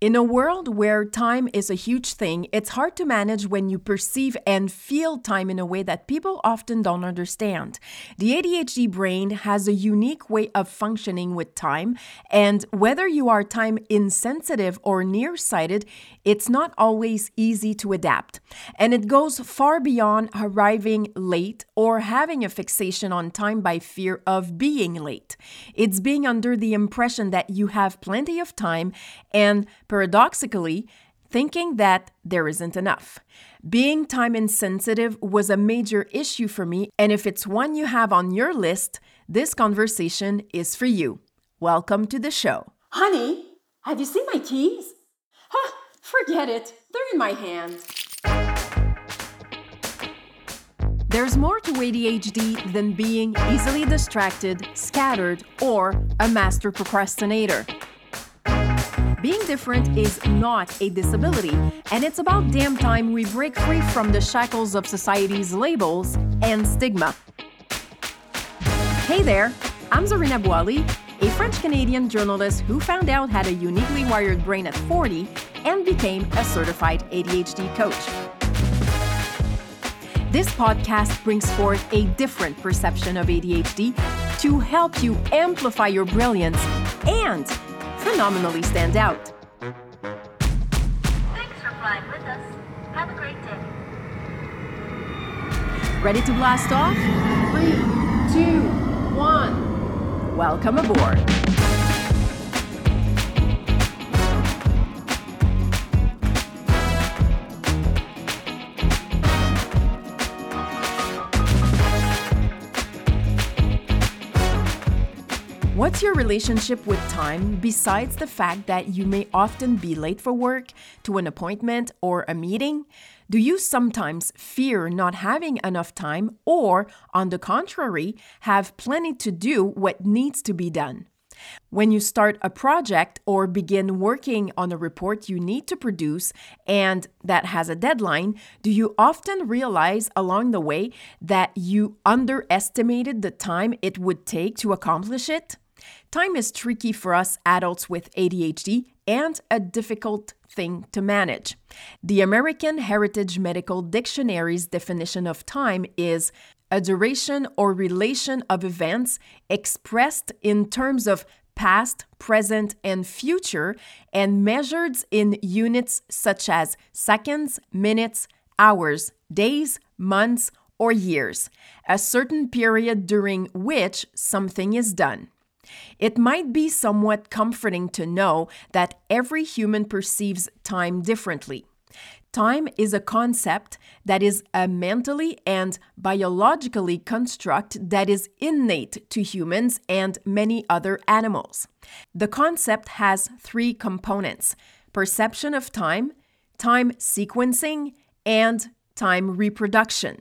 In a world where time is a huge thing, it's hard to manage when you perceive and feel time in a way that people often don't understand. The ADHD brain has a unique way of functioning with time, and whether you are time insensitive or nearsighted, it's not always easy to adapt. And it goes far beyond arriving late or having a fixation on time by fear of being late. It's being under the impression that you have plenty of time and paradoxically, thinking that there isn't enough. Being time insensitive was a major issue for me, and if it's one you have on your list, this conversation is for you. Welcome to the show. Honey, have you seen my keys? Huh, forget it, they're in my hand. There's more to ADHD than being easily distracted, scattered, or a master procrastinator. Being different is not a disability, and it's about damn time we break free from the shackles of society's labels and stigma. Hey there, I'm Zarina Boily, a French Canadian journalist who found out had a uniquely wired brain at 40 and became a certified ADHD coach. This podcast brings forth a different perception of ADHD to help you amplify your brilliance and phenomenally stand out. Thanks for flying with us. Have a great day. Ready to blast off? Three, two, one. Welcome aboard. What's your relationship with time besides the fact that you may often be late for work, to an appointment, or a meeting? Do you sometimes fear not having enough time, or, on the contrary, have plenty to do what needs to be done? When you start a project or begin working on a report you need to produce and that has a deadline, do you often realize along the way that you underestimated the time it would take to accomplish it? Time is tricky for us adults with ADHD and a difficult thing to manage. The American Heritage Medical Dictionary's definition of time is a duration or relation of events expressed in terms of past, present, and future, and measured in units such as seconds, minutes, hours, days, months, or years, a certain period during which something is done. It might be somewhat comforting to know that every human perceives time differently. Time is a concept that is a mentally and biologically construct that is innate to humans and many other animals. The concept has three components perception of time, time sequencing, and time reproduction.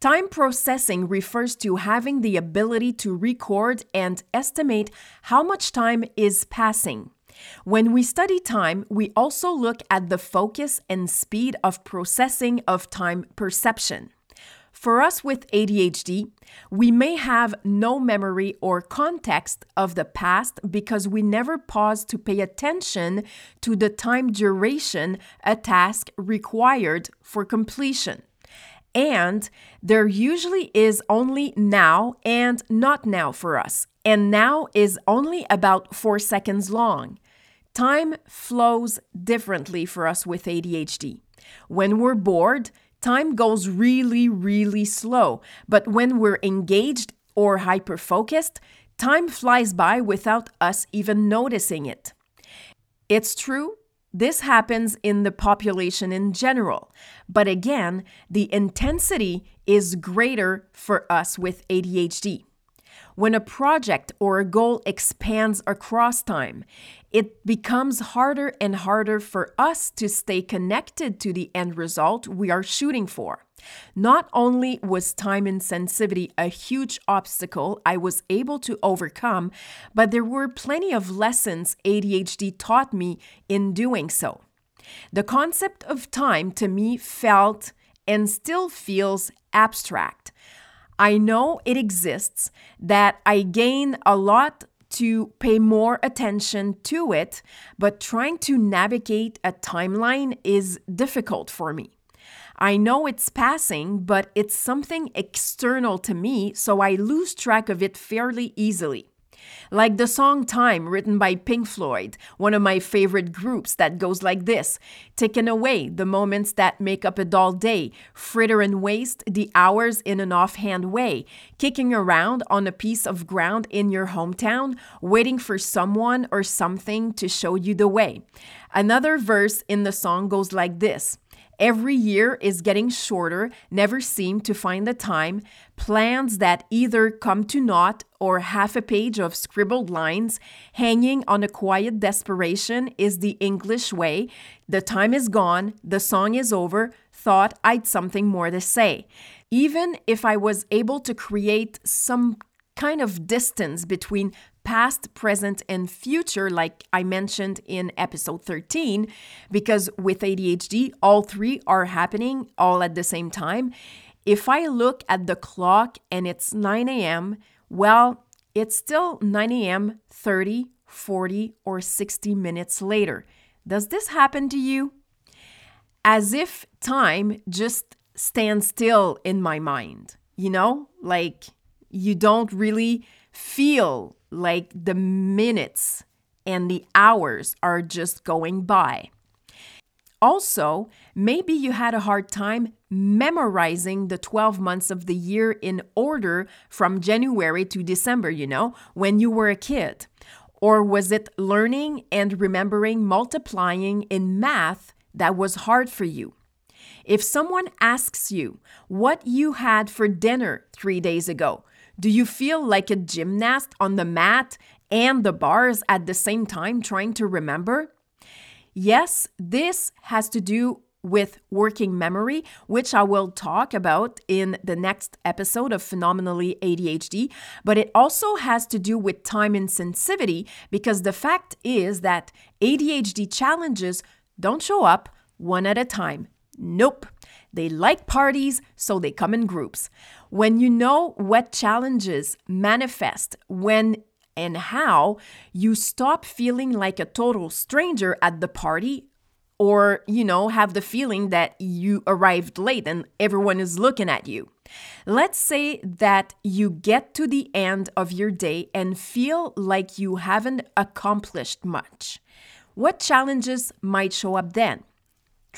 Time processing refers to having the ability to record and estimate how much time is passing. When we study time, we also look at the focus and speed of processing of time perception. For us with ADHD, we may have no memory or context of the past because we never pause to pay attention to the time duration a task required for completion. And there usually is only now and not now for us. And now is only about four seconds long. Time flows differently for us with ADHD. When we're bored, time goes really, really slow. But when we're engaged or hyper focused, time flies by without us even noticing it. It's true this happens in the population in general. But again, the intensity is greater for us with ADHD. When a project or a goal expands across time, it becomes harder and harder for us to stay connected to the end result we are shooting for. Not only was time insensitivity a huge obstacle I was able to overcome, but there were plenty of lessons ADHD taught me in doing so. The concept of time to me felt and still feels abstract. I know it exists, that I gain a lot to pay more attention to it, but trying to navigate a timeline is difficult for me. I know it's passing, but it's something external to me, so I lose track of it fairly easily. Like the song Time, written by Pink Floyd, one of my favorite groups, that goes like this. Taken away the moments that make up a dull day, fritter and waste the hours in an offhand way, kicking around on a piece of ground in your hometown, waiting for someone or something to show you the way. Another verse in the song goes like this Every year is getting shorter, never seem to find the time. Plans that either come to naught or half a page of scribbled lines hanging on a quiet desperation is the English way. The time is gone, the song is over, thought I'd something more to say. Even if I was able to create some kind of distance between past, present, and future, like I mentioned in episode 13, because with ADHD, all three are happening all at the same time. If I look at the clock and it's 9 a.m., well, it's still 9 a.m. 30, 40, or 60 minutes later. Does this happen to you? As if time just stands still in my mind, you know? Like you don't really feel like the minutes and the hours are just going by. Also, maybe you had a hard time memorizing the 12 months of the year in order from January to December, you know, when you were a kid. Or was it learning and remembering multiplying in math that was hard for you? If someone asks you what you had for dinner three days ago, do you feel like a gymnast on the mat and the bars at the same time trying to remember? Yes, this has to do with working memory, which I will talk about in the next episode of Phenomenally ADHD, but it also has to do with time insensitivity because the fact is that ADHD challenges don't show up one at a time. Nope. They like parties, so they come in groups. When you know what challenges manifest when and how, you stop feeling like a total stranger at the party or, you know, have the feeling that you arrived late and everyone is looking at you. Let's say that you get to the end of your day and feel like you haven't accomplished much. What challenges might show up then?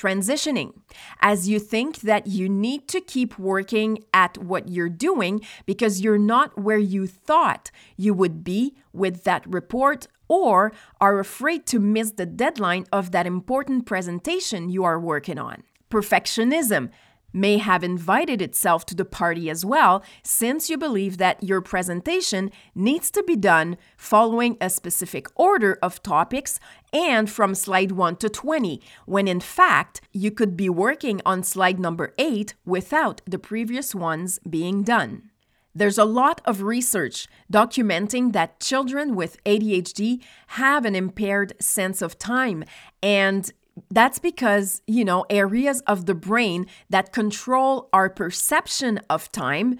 Transitioning as you think that you need to keep working at what you're doing because you're not where you thought you would be with that report or are afraid to miss the deadline of that important presentation you are working on. Perfectionism may have invited itself to the party as well, since you believe that your presentation needs to be done following a specific order of topics and from slide 1 to 20, when in fact you could be working on slide number 8 without the previous ones being done. There's a lot of research documenting that children with ADHD have an impaired sense of time, and that's because, you know, areas of the brain that control our perception of time,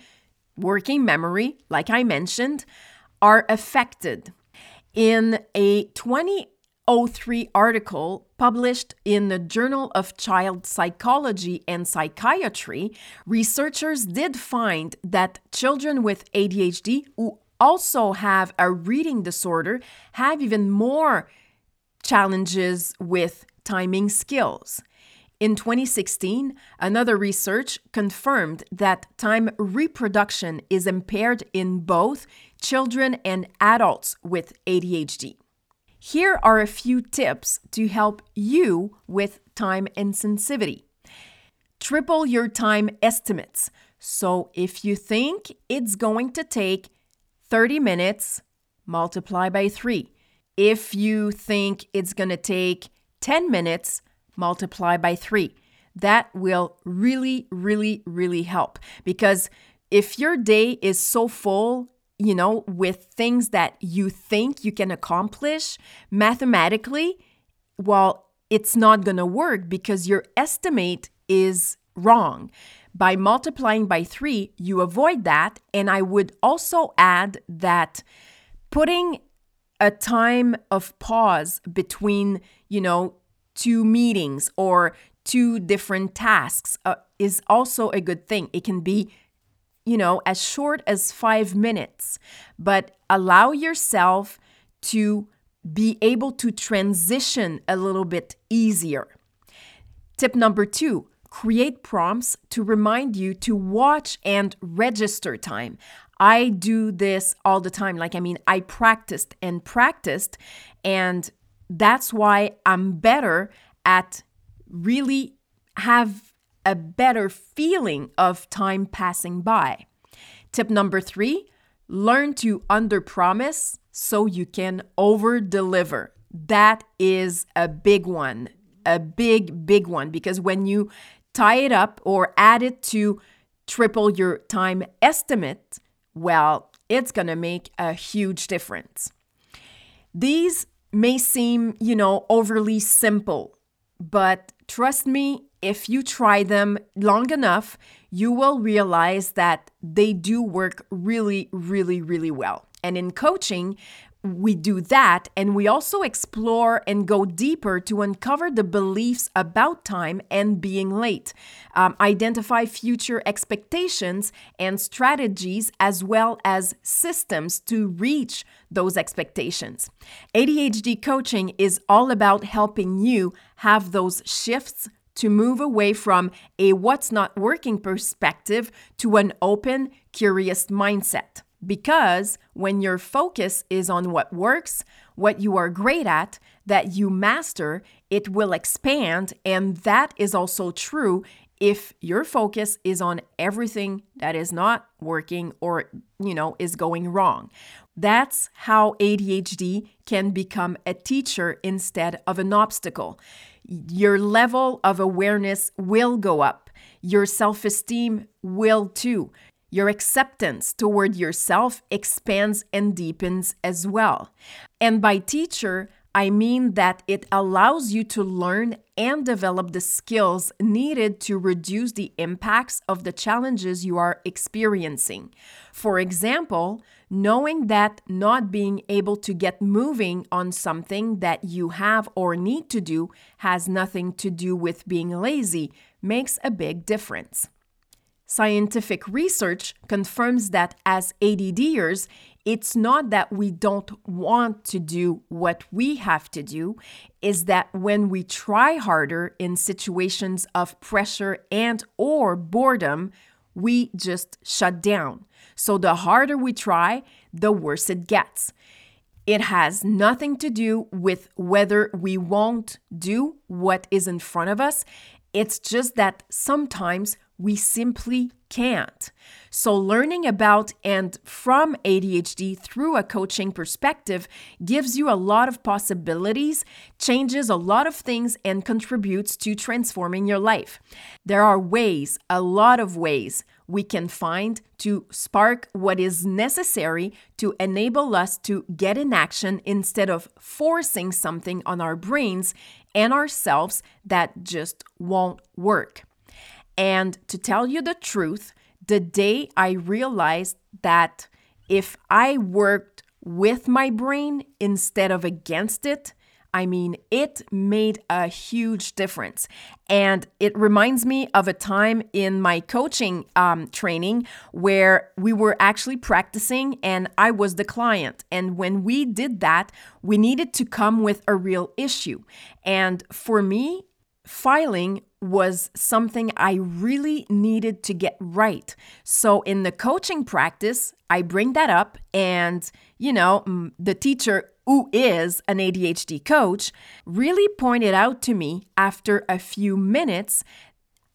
working memory, like I mentioned, are affected. In a 2003 article published in the Journal of Child Psychology and Psychiatry, researchers did find that children with ADHD who also have a reading disorder have even more challenges with timing skills. In 2016, another research confirmed that time reproduction is impaired in both children and adults with ADHD. Here are a few tips to help you with time insensitivity. Triple your time estimates. So if you think it's going to take 30 minutes, multiply by 3. If you think it's going to take 10 minutes, multiply by three. That will really, really, really help because if your day is so full, you know, with things that you think you can accomplish mathematically, well, it's not going to work because your estimate is wrong. By multiplying by three, you avoid that. And I would also add that putting a time of pause between, you know, two meetings or two different tasks uh, is also a good thing. It can be, you know, as short as five minutes, but allow yourself to be able to transition a little bit easier. Tip number two create prompts to remind you to watch and register time. I do this all the time. Like, I mean, I practiced and practiced, and that's why I'm better at really have a better feeling of time passing by. Tip number three learn to under promise so you can over deliver. That is a big one, a big, big one, because when you tie it up or add it to triple your time estimate, well, it's going to make a huge difference. These may seem, you know, overly simple, but trust me, if you try them long enough, you will realize that they do work really, really, really well. And in coaching, we do that and we also explore and go deeper to uncover the beliefs about time and being late, um, identify future expectations and strategies, as well as systems to reach those expectations. ADHD coaching is all about helping you have those shifts to move away from a what's not working perspective to an open, curious mindset. Because when your focus is on what works, what you are great at, that you master, it will expand. And that is also true if your focus is on everything that is not working or, you know, is going wrong. That's how ADHD can become a teacher instead of an obstacle. Your level of awareness will go up. Your self esteem will too. Your acceptance toward yourself expands and deepens as well. And by teacher, I mean that it allows you to learn and develop the skills needed to reduce the impacts of the challenges you are experiencing. For example, knowing that not being able to get moving on something that you have or need to do has nothing to do with being lazy makes a big difference. Scientific research confirms that as ADDers, it's not that we don't want to do what we have to do, is that when we try harder in situations of pressure and or boredom, we just shut down. So the harder we try, the worse it gets. It has nothing to do with whether we won't do what is in front of us. It's just that sometimes we simply can't. So, learning about and from ADHD through a coaching perspective gives you a lot of possibilities, changes a lot of things, and contributes to transforming your life. There are ways, a lot of ways, we can find to spark what is necessary to enable us to get in action instead of forcing something on our brains and ourselves that just won't work. And to tell you the truth, the day I realized that if I worked with my brain instead of against it, I mean, it made a huge difference. And it reminds me of a time in my coaching um, training where we were actually practicing and I was the client. And when we did that, we needed to come with a real issue. And for me, filing was something I really needed to get right. So in the coaching practice, I bring that up, and you know, the teacher who is an ADHD coach really pointed out to me after a few minutes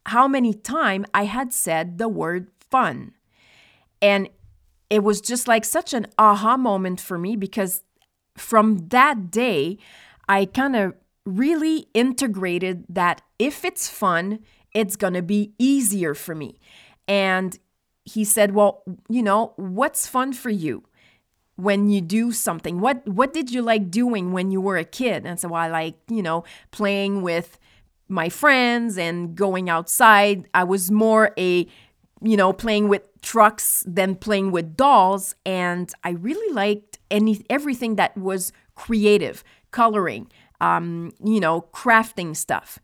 how many times I had said the word fun. And it was just like such an aha moment for me because from that day, I kind of really integrated that if it's fun, it's going to be easier for me. And he said, "Well, you know, what's fun for you when you do something? What what did you like doing when you were a kid?" And so I like, you know, playing with my friends and going outside. I was more a you know, playing with trucks than playing with dolls and I really liked any everything that was creative, coloring, um, you know, crafting stuff.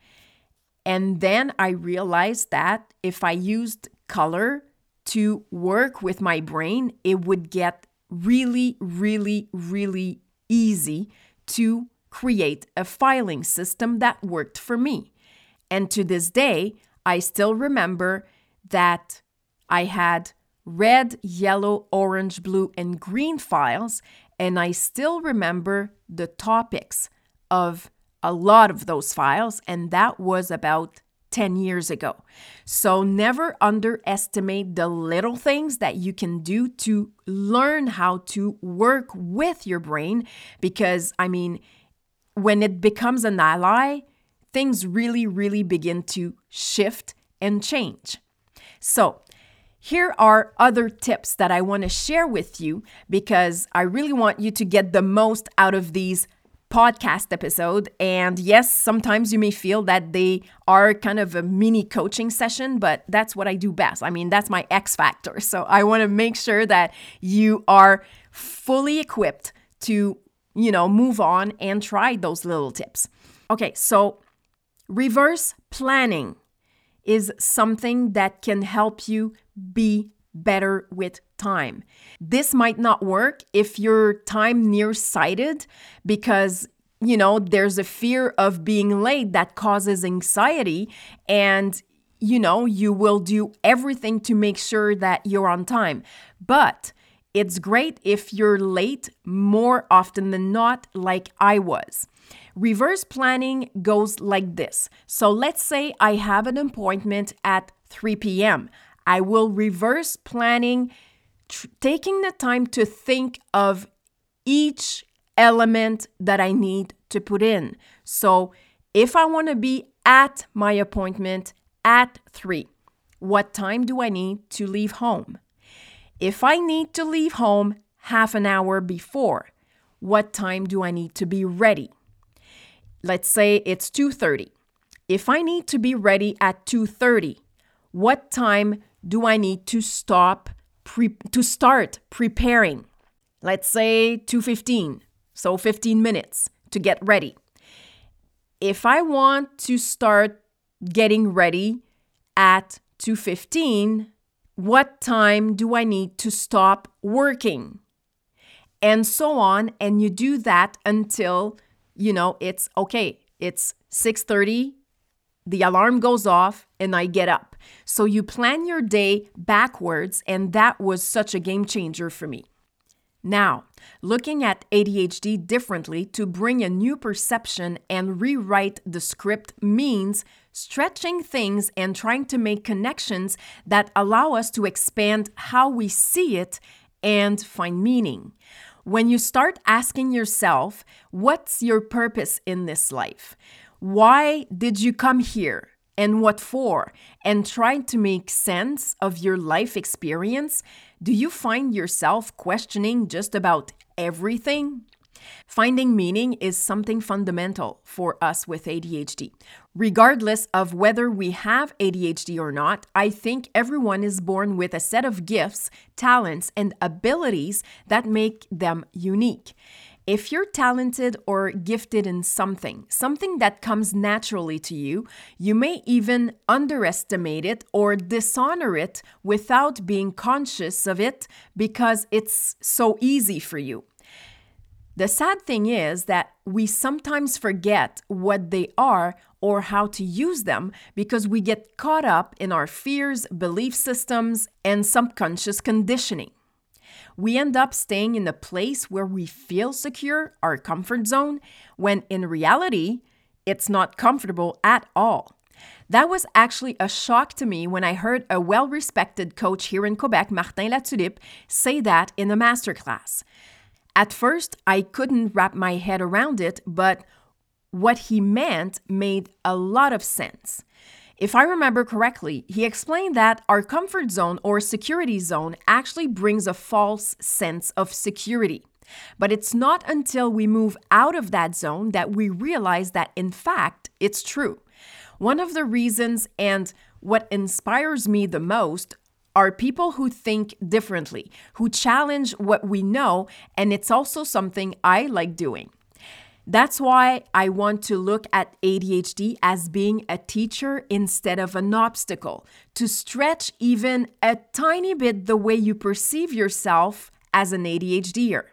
And then I realized that if I used color to work with my brain, it would get really, really, really easy to create a filing system that worked for me. And to this day, I still remember that I had red, yellow, orange, blue, and green files, and I still remember the topics of a lot of those files, and that was about 10 years ago. So never underestimate the little things that you can do to learn how to work with your brain because, I mean, when it becomes an ally, things really, really begin to shift and change. So, here are other tips that I want to share with you because I really want you to get the most out of these podcast episode. And yes, sometimes you may feel that they are kind of a mini coaching session, but that's what I do best. I mean, that's my X factor. So I want to make sure that you are fully equipped to, you know, move on and try those little tips. Okay, so reverse planning is something that can help you be better with time. This might not work if you're time nearsighted because you know there's a fear of being late that causes anxiety and you know you will do everything to make sure that you're on time. But it's great if you're late more often than not like I was. Reverse planning goes like this. So let's say I have an appointment at 3 p.m. I will reverse planning, tr- taking the time to think of each element that I need to put in. So if I want to be at my appointment at 3, what time do I need to leave home? If I need to leave home half an hour before, what time do I need to be ready? Let's say it's 2:30. If I need to be ready at 2:30, what time do I need to stop pre- to start preparing? Let's say 2:15. So 15 minutes to get ready. If I want to start getting ready at 2:15, what time do I need to stop working? And so on and you do that until you know it's okay. It's 6:30, the alarm goes off and I get up. So you plan your day backwards and that was such a game changer for me. Now, looking at ADHD differently to bring a new perception and rewrite the script means stretching things and trying to make connections that allow us to expand how we see it and find meaning. When you start asking yourself, what's your purpose in this life? Why did you come here? And what for? And trying to make sense of your life experience, do you find yourself questioning just about everything? Finding meaning is something fundamental for us with ADHD. Regardless of whether we have ADHD or not, I think everyone is born with a set of gifts, talents, and abilities that make them unique. If you're talented or gifted in something, something that comes naturally to you, you may even underestimate it or dishonor it without being conscious of it because it's so easy for you. The sad thing is that we sometimes forget what they are or how to use them because we get caught up in our fears, belief systems, and subconscious conditioning we end up staying in a place where we feel secure, our comfort zone, when in reality, it's not comfortable at all. That was actually a shock to me when I heard a well respected coach here in Quebec, Martin Latulippe, say that in a masterclass. At first, I couldn't wrap my head around it, but what he meant made a lot of sense. If I remember correctly, he explained that our comfort zone or security zone actually brings a false sense of security. But it's not until we move out of that zone that we realize that, in fact, it's true. One of the reasons and what inspires me the most are people who think differently, who challenge what we know, and it's also something I like doing. That's why I want to look at ADHD as being a teacher instead of an obstacle, to stretch even a tiny bit the way you perceive yourself as an ADHDer.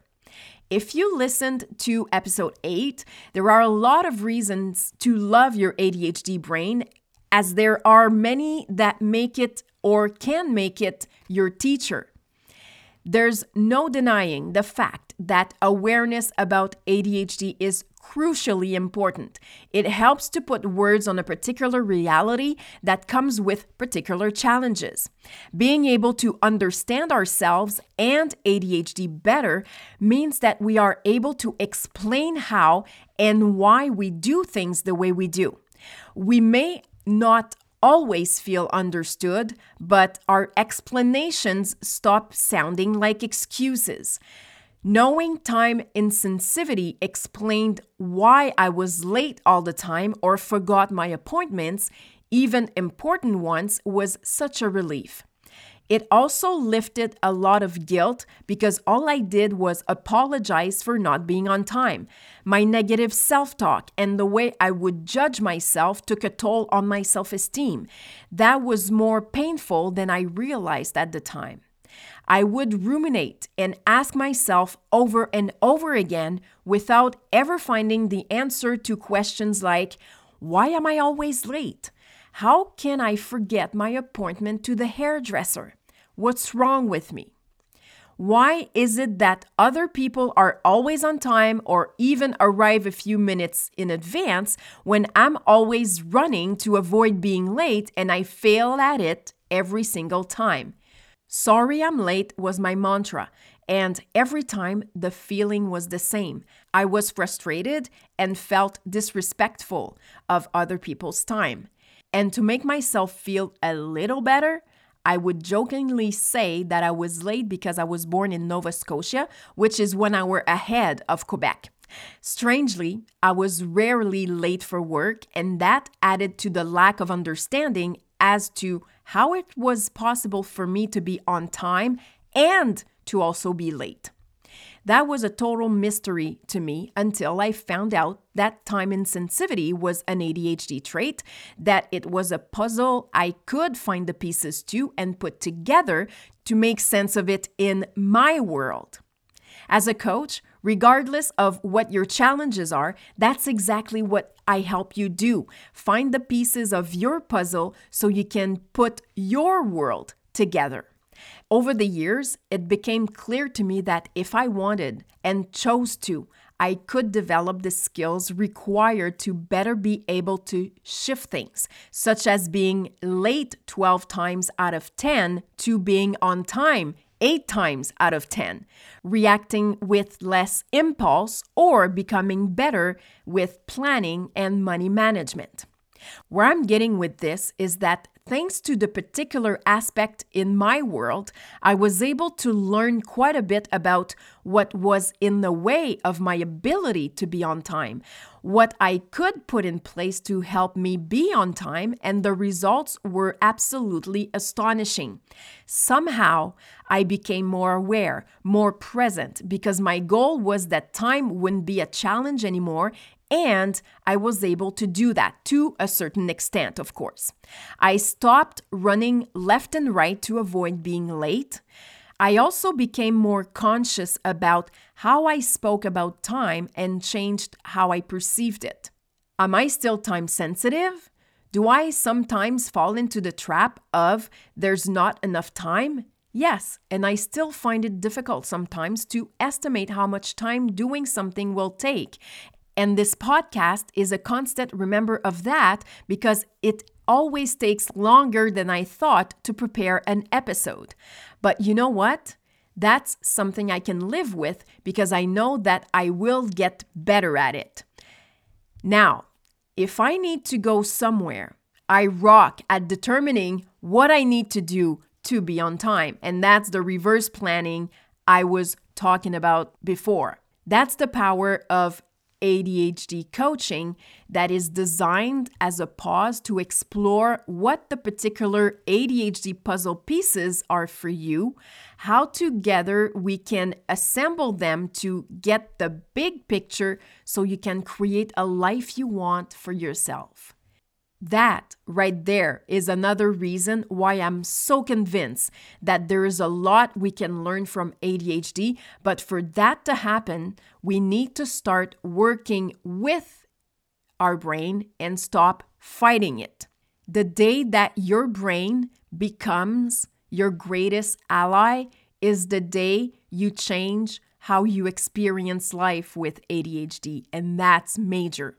If you listened to episode 8, there are a lot of reasons to love your ADHD brain, as there are many that make it or can make it your teacher. There's no denying the fact that awareness about ADHD is crucially important. It helps to put words on a particular reality that comes with particular challenges. Being able to understand ourselves and ADHD better means that we are able to explain how and why we do things the way we do. We may not always feel understood, but our explanations stop sounding like excuses. Knowing time insensitivity explained why I was late all the time or forgot my appointments, even important ones, was such a relief. It also lifted a lot of guilt because all I did was apologize for not being on time. My negative self talk and the way I would judge myself took a toll on my self esteem. That was more painful than I realized at the time. I would ruminate and ask myself over and over again without ever finding the answer to questions like Why am I always late? How can I forget my appointment to the hairdresser? What's wrong with me? Why is it that other people are always on time or even arrive a few minutes in advance when I'm always running to avoid being late and I fail at it every single time? Sorry I'm late was my mantra, and every time the feeling was the same. I was frustrated and felt disrespectful of other people's time. And to make myself feel a little better, I would jokingly say that I was late because I was born in Nova Scotia, which is one hour ahead of Quebec. Strangely, I was rarely late for work, and that added to the lack of understanding as to how it was possible for me to be on time and to also be late. That was a total mystery to me until I found out that time insensitivity was an ADHD trait, that it was a puzzle I could find the pieces to and put together to make sense of it in my world. As a coach, regardless of what your challenges are, that's exactly what I help you do. Find the pieces of your puzzle so you can put your world together. Over the years, it became clear to me that if I wanted and chose to, I could develop the skills required to better be able to shift things, such as being late 12 times out of 10 to being on time eight times out of 10, reacting with less impulse or becoming better with planning and money management. Where I'm getting with this is that thanks to the particular aspect in my world, I was able to learn quite a bit about what was in the way of my ability to be on time, what I could put in place to help me be on time, and the results were absolutely astonishing. Somehow, I became more aware, more present, because my goal was that time wouldn't be a challenge anymore and I was able to do that to a certain extent, of course. I stopped running left and right to avoid being late. I also became more conscious about how I spoke about time and changed how I perceived it. Am I still time sensitive? Do I sometimes fall into the trap of there's not enough time? Yes, and I still find it difficult sometimes to estimate how much time doing something will take. And this podcast is a constant remember of that because it always takes longer than I thought to prepare an episode. But you know what? That's something I can live with because I know that I will get better at it. Now, if I need to go somewhere, I rock at determining what I need to do to be on time. And that's the reverse planning I was talking about before. That's the power of ADHD coaching that is designed as a pause to explore what the particular ADHD puzzle pieces are for you, how together we can assemble them to get the big picture so you can create a life you want for yourself. That right there is another reason why I'm so convinced that there is a lot we can learn from ADHD. But for that to happen, we need to start working with our brain and stop fighting it. The day that your brain becomes your greatest ally is the day you change how you experience life with ADHD, and that's major.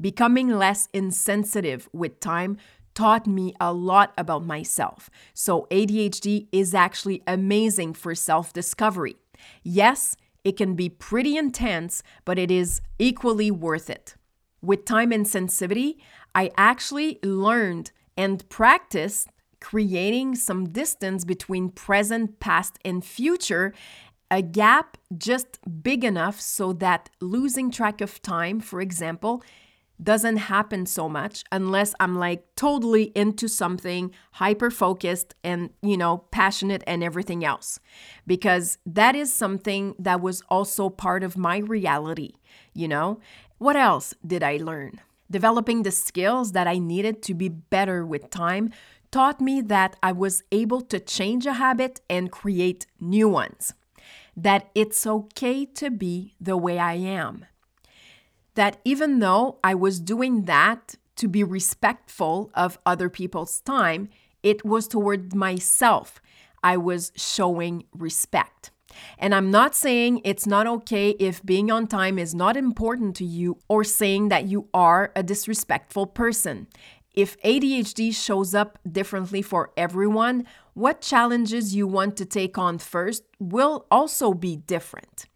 Becoming less insensitive with time taught me a lot about myself. So, ADHD is actually amazing for self discovery. Yes, it can be pretty intense, but it is equally worth it. With time insensitivity, I actually learned and practiced creating some distance between present, past, and future, a gap just big enough so that losing track of time, for example, doesn't happen so much unless I'm like totally into something, hyper focused and, you know, passionate and everything else. Because that is something that was also part of my reality, you know? What else did I learn? Developing the skills that I needed to be better with time taught me that I was able to change a habit and create new ones. That it's okay to be the way I am that even though I was doing that to be respectful of other people's time, it was toward myself. I was showing respect. And I'm not saying it's not okay if being on time is not important to you or saying that you are a disrespectful person. If ADHD shows up differently for everyone, what challenges you want to take on first will also be different.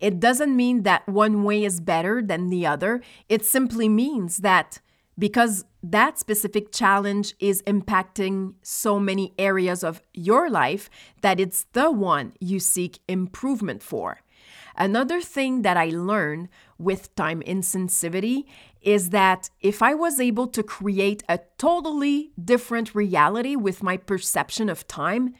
It doesn't mean that one way is better than the other. It simply means that because that specific challenge is impacting so many areas of your life, that it's the one you seek improvement for. Another thing that I learned with time insensitivity is that if I was able to create a totally different reality with my perception of time,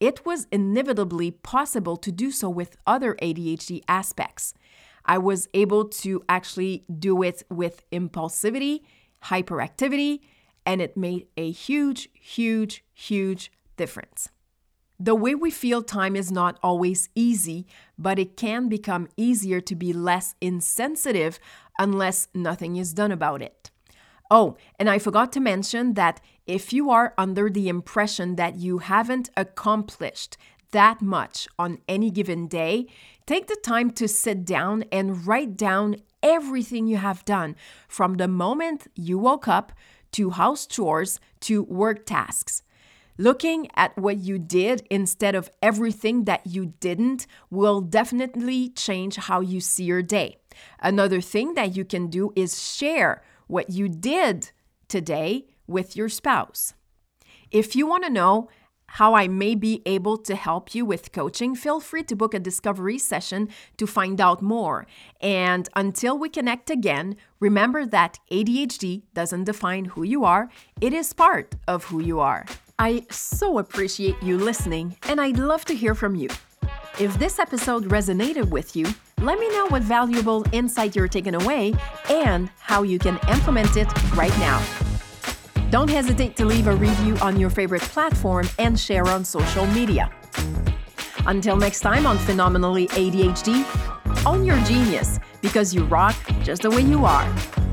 it was inevitably possible to do so with other ADHD aspects. I was able to actually do it with impulsivity, hyperactivity, and it made a huge, huge, huge difference. The way we feel time is not always easy, but it can become easier to be less insensitive unless nothing is done about it. Oh, and I forgot to mention that if you are under the impression that you haven't accomplished that much on any given day, take the time to sit down and write down everything you have done from the moment you woke up to house chores to work tasks. Looking at what you did instead of everything that you didn't will definitely change how you see your day. Another thing that you can do is share what you did today with your spouse. If you want to know how I may be able to help you with coaching, feel free to book a discovery session to find out more. And until we connect again, remember that ADHD doesn't define who you are, it is part of who you are. I so appreciate you listening, and I'd love to hear from you. If this episode resonated with you, let me know what valuable insight you're taking away and how you can implement it right now. Don't hesitate to leave a review on your favorite platform and share on social media. Until next time on Phenomenally ADHD, own your genius because you rock just the way you are.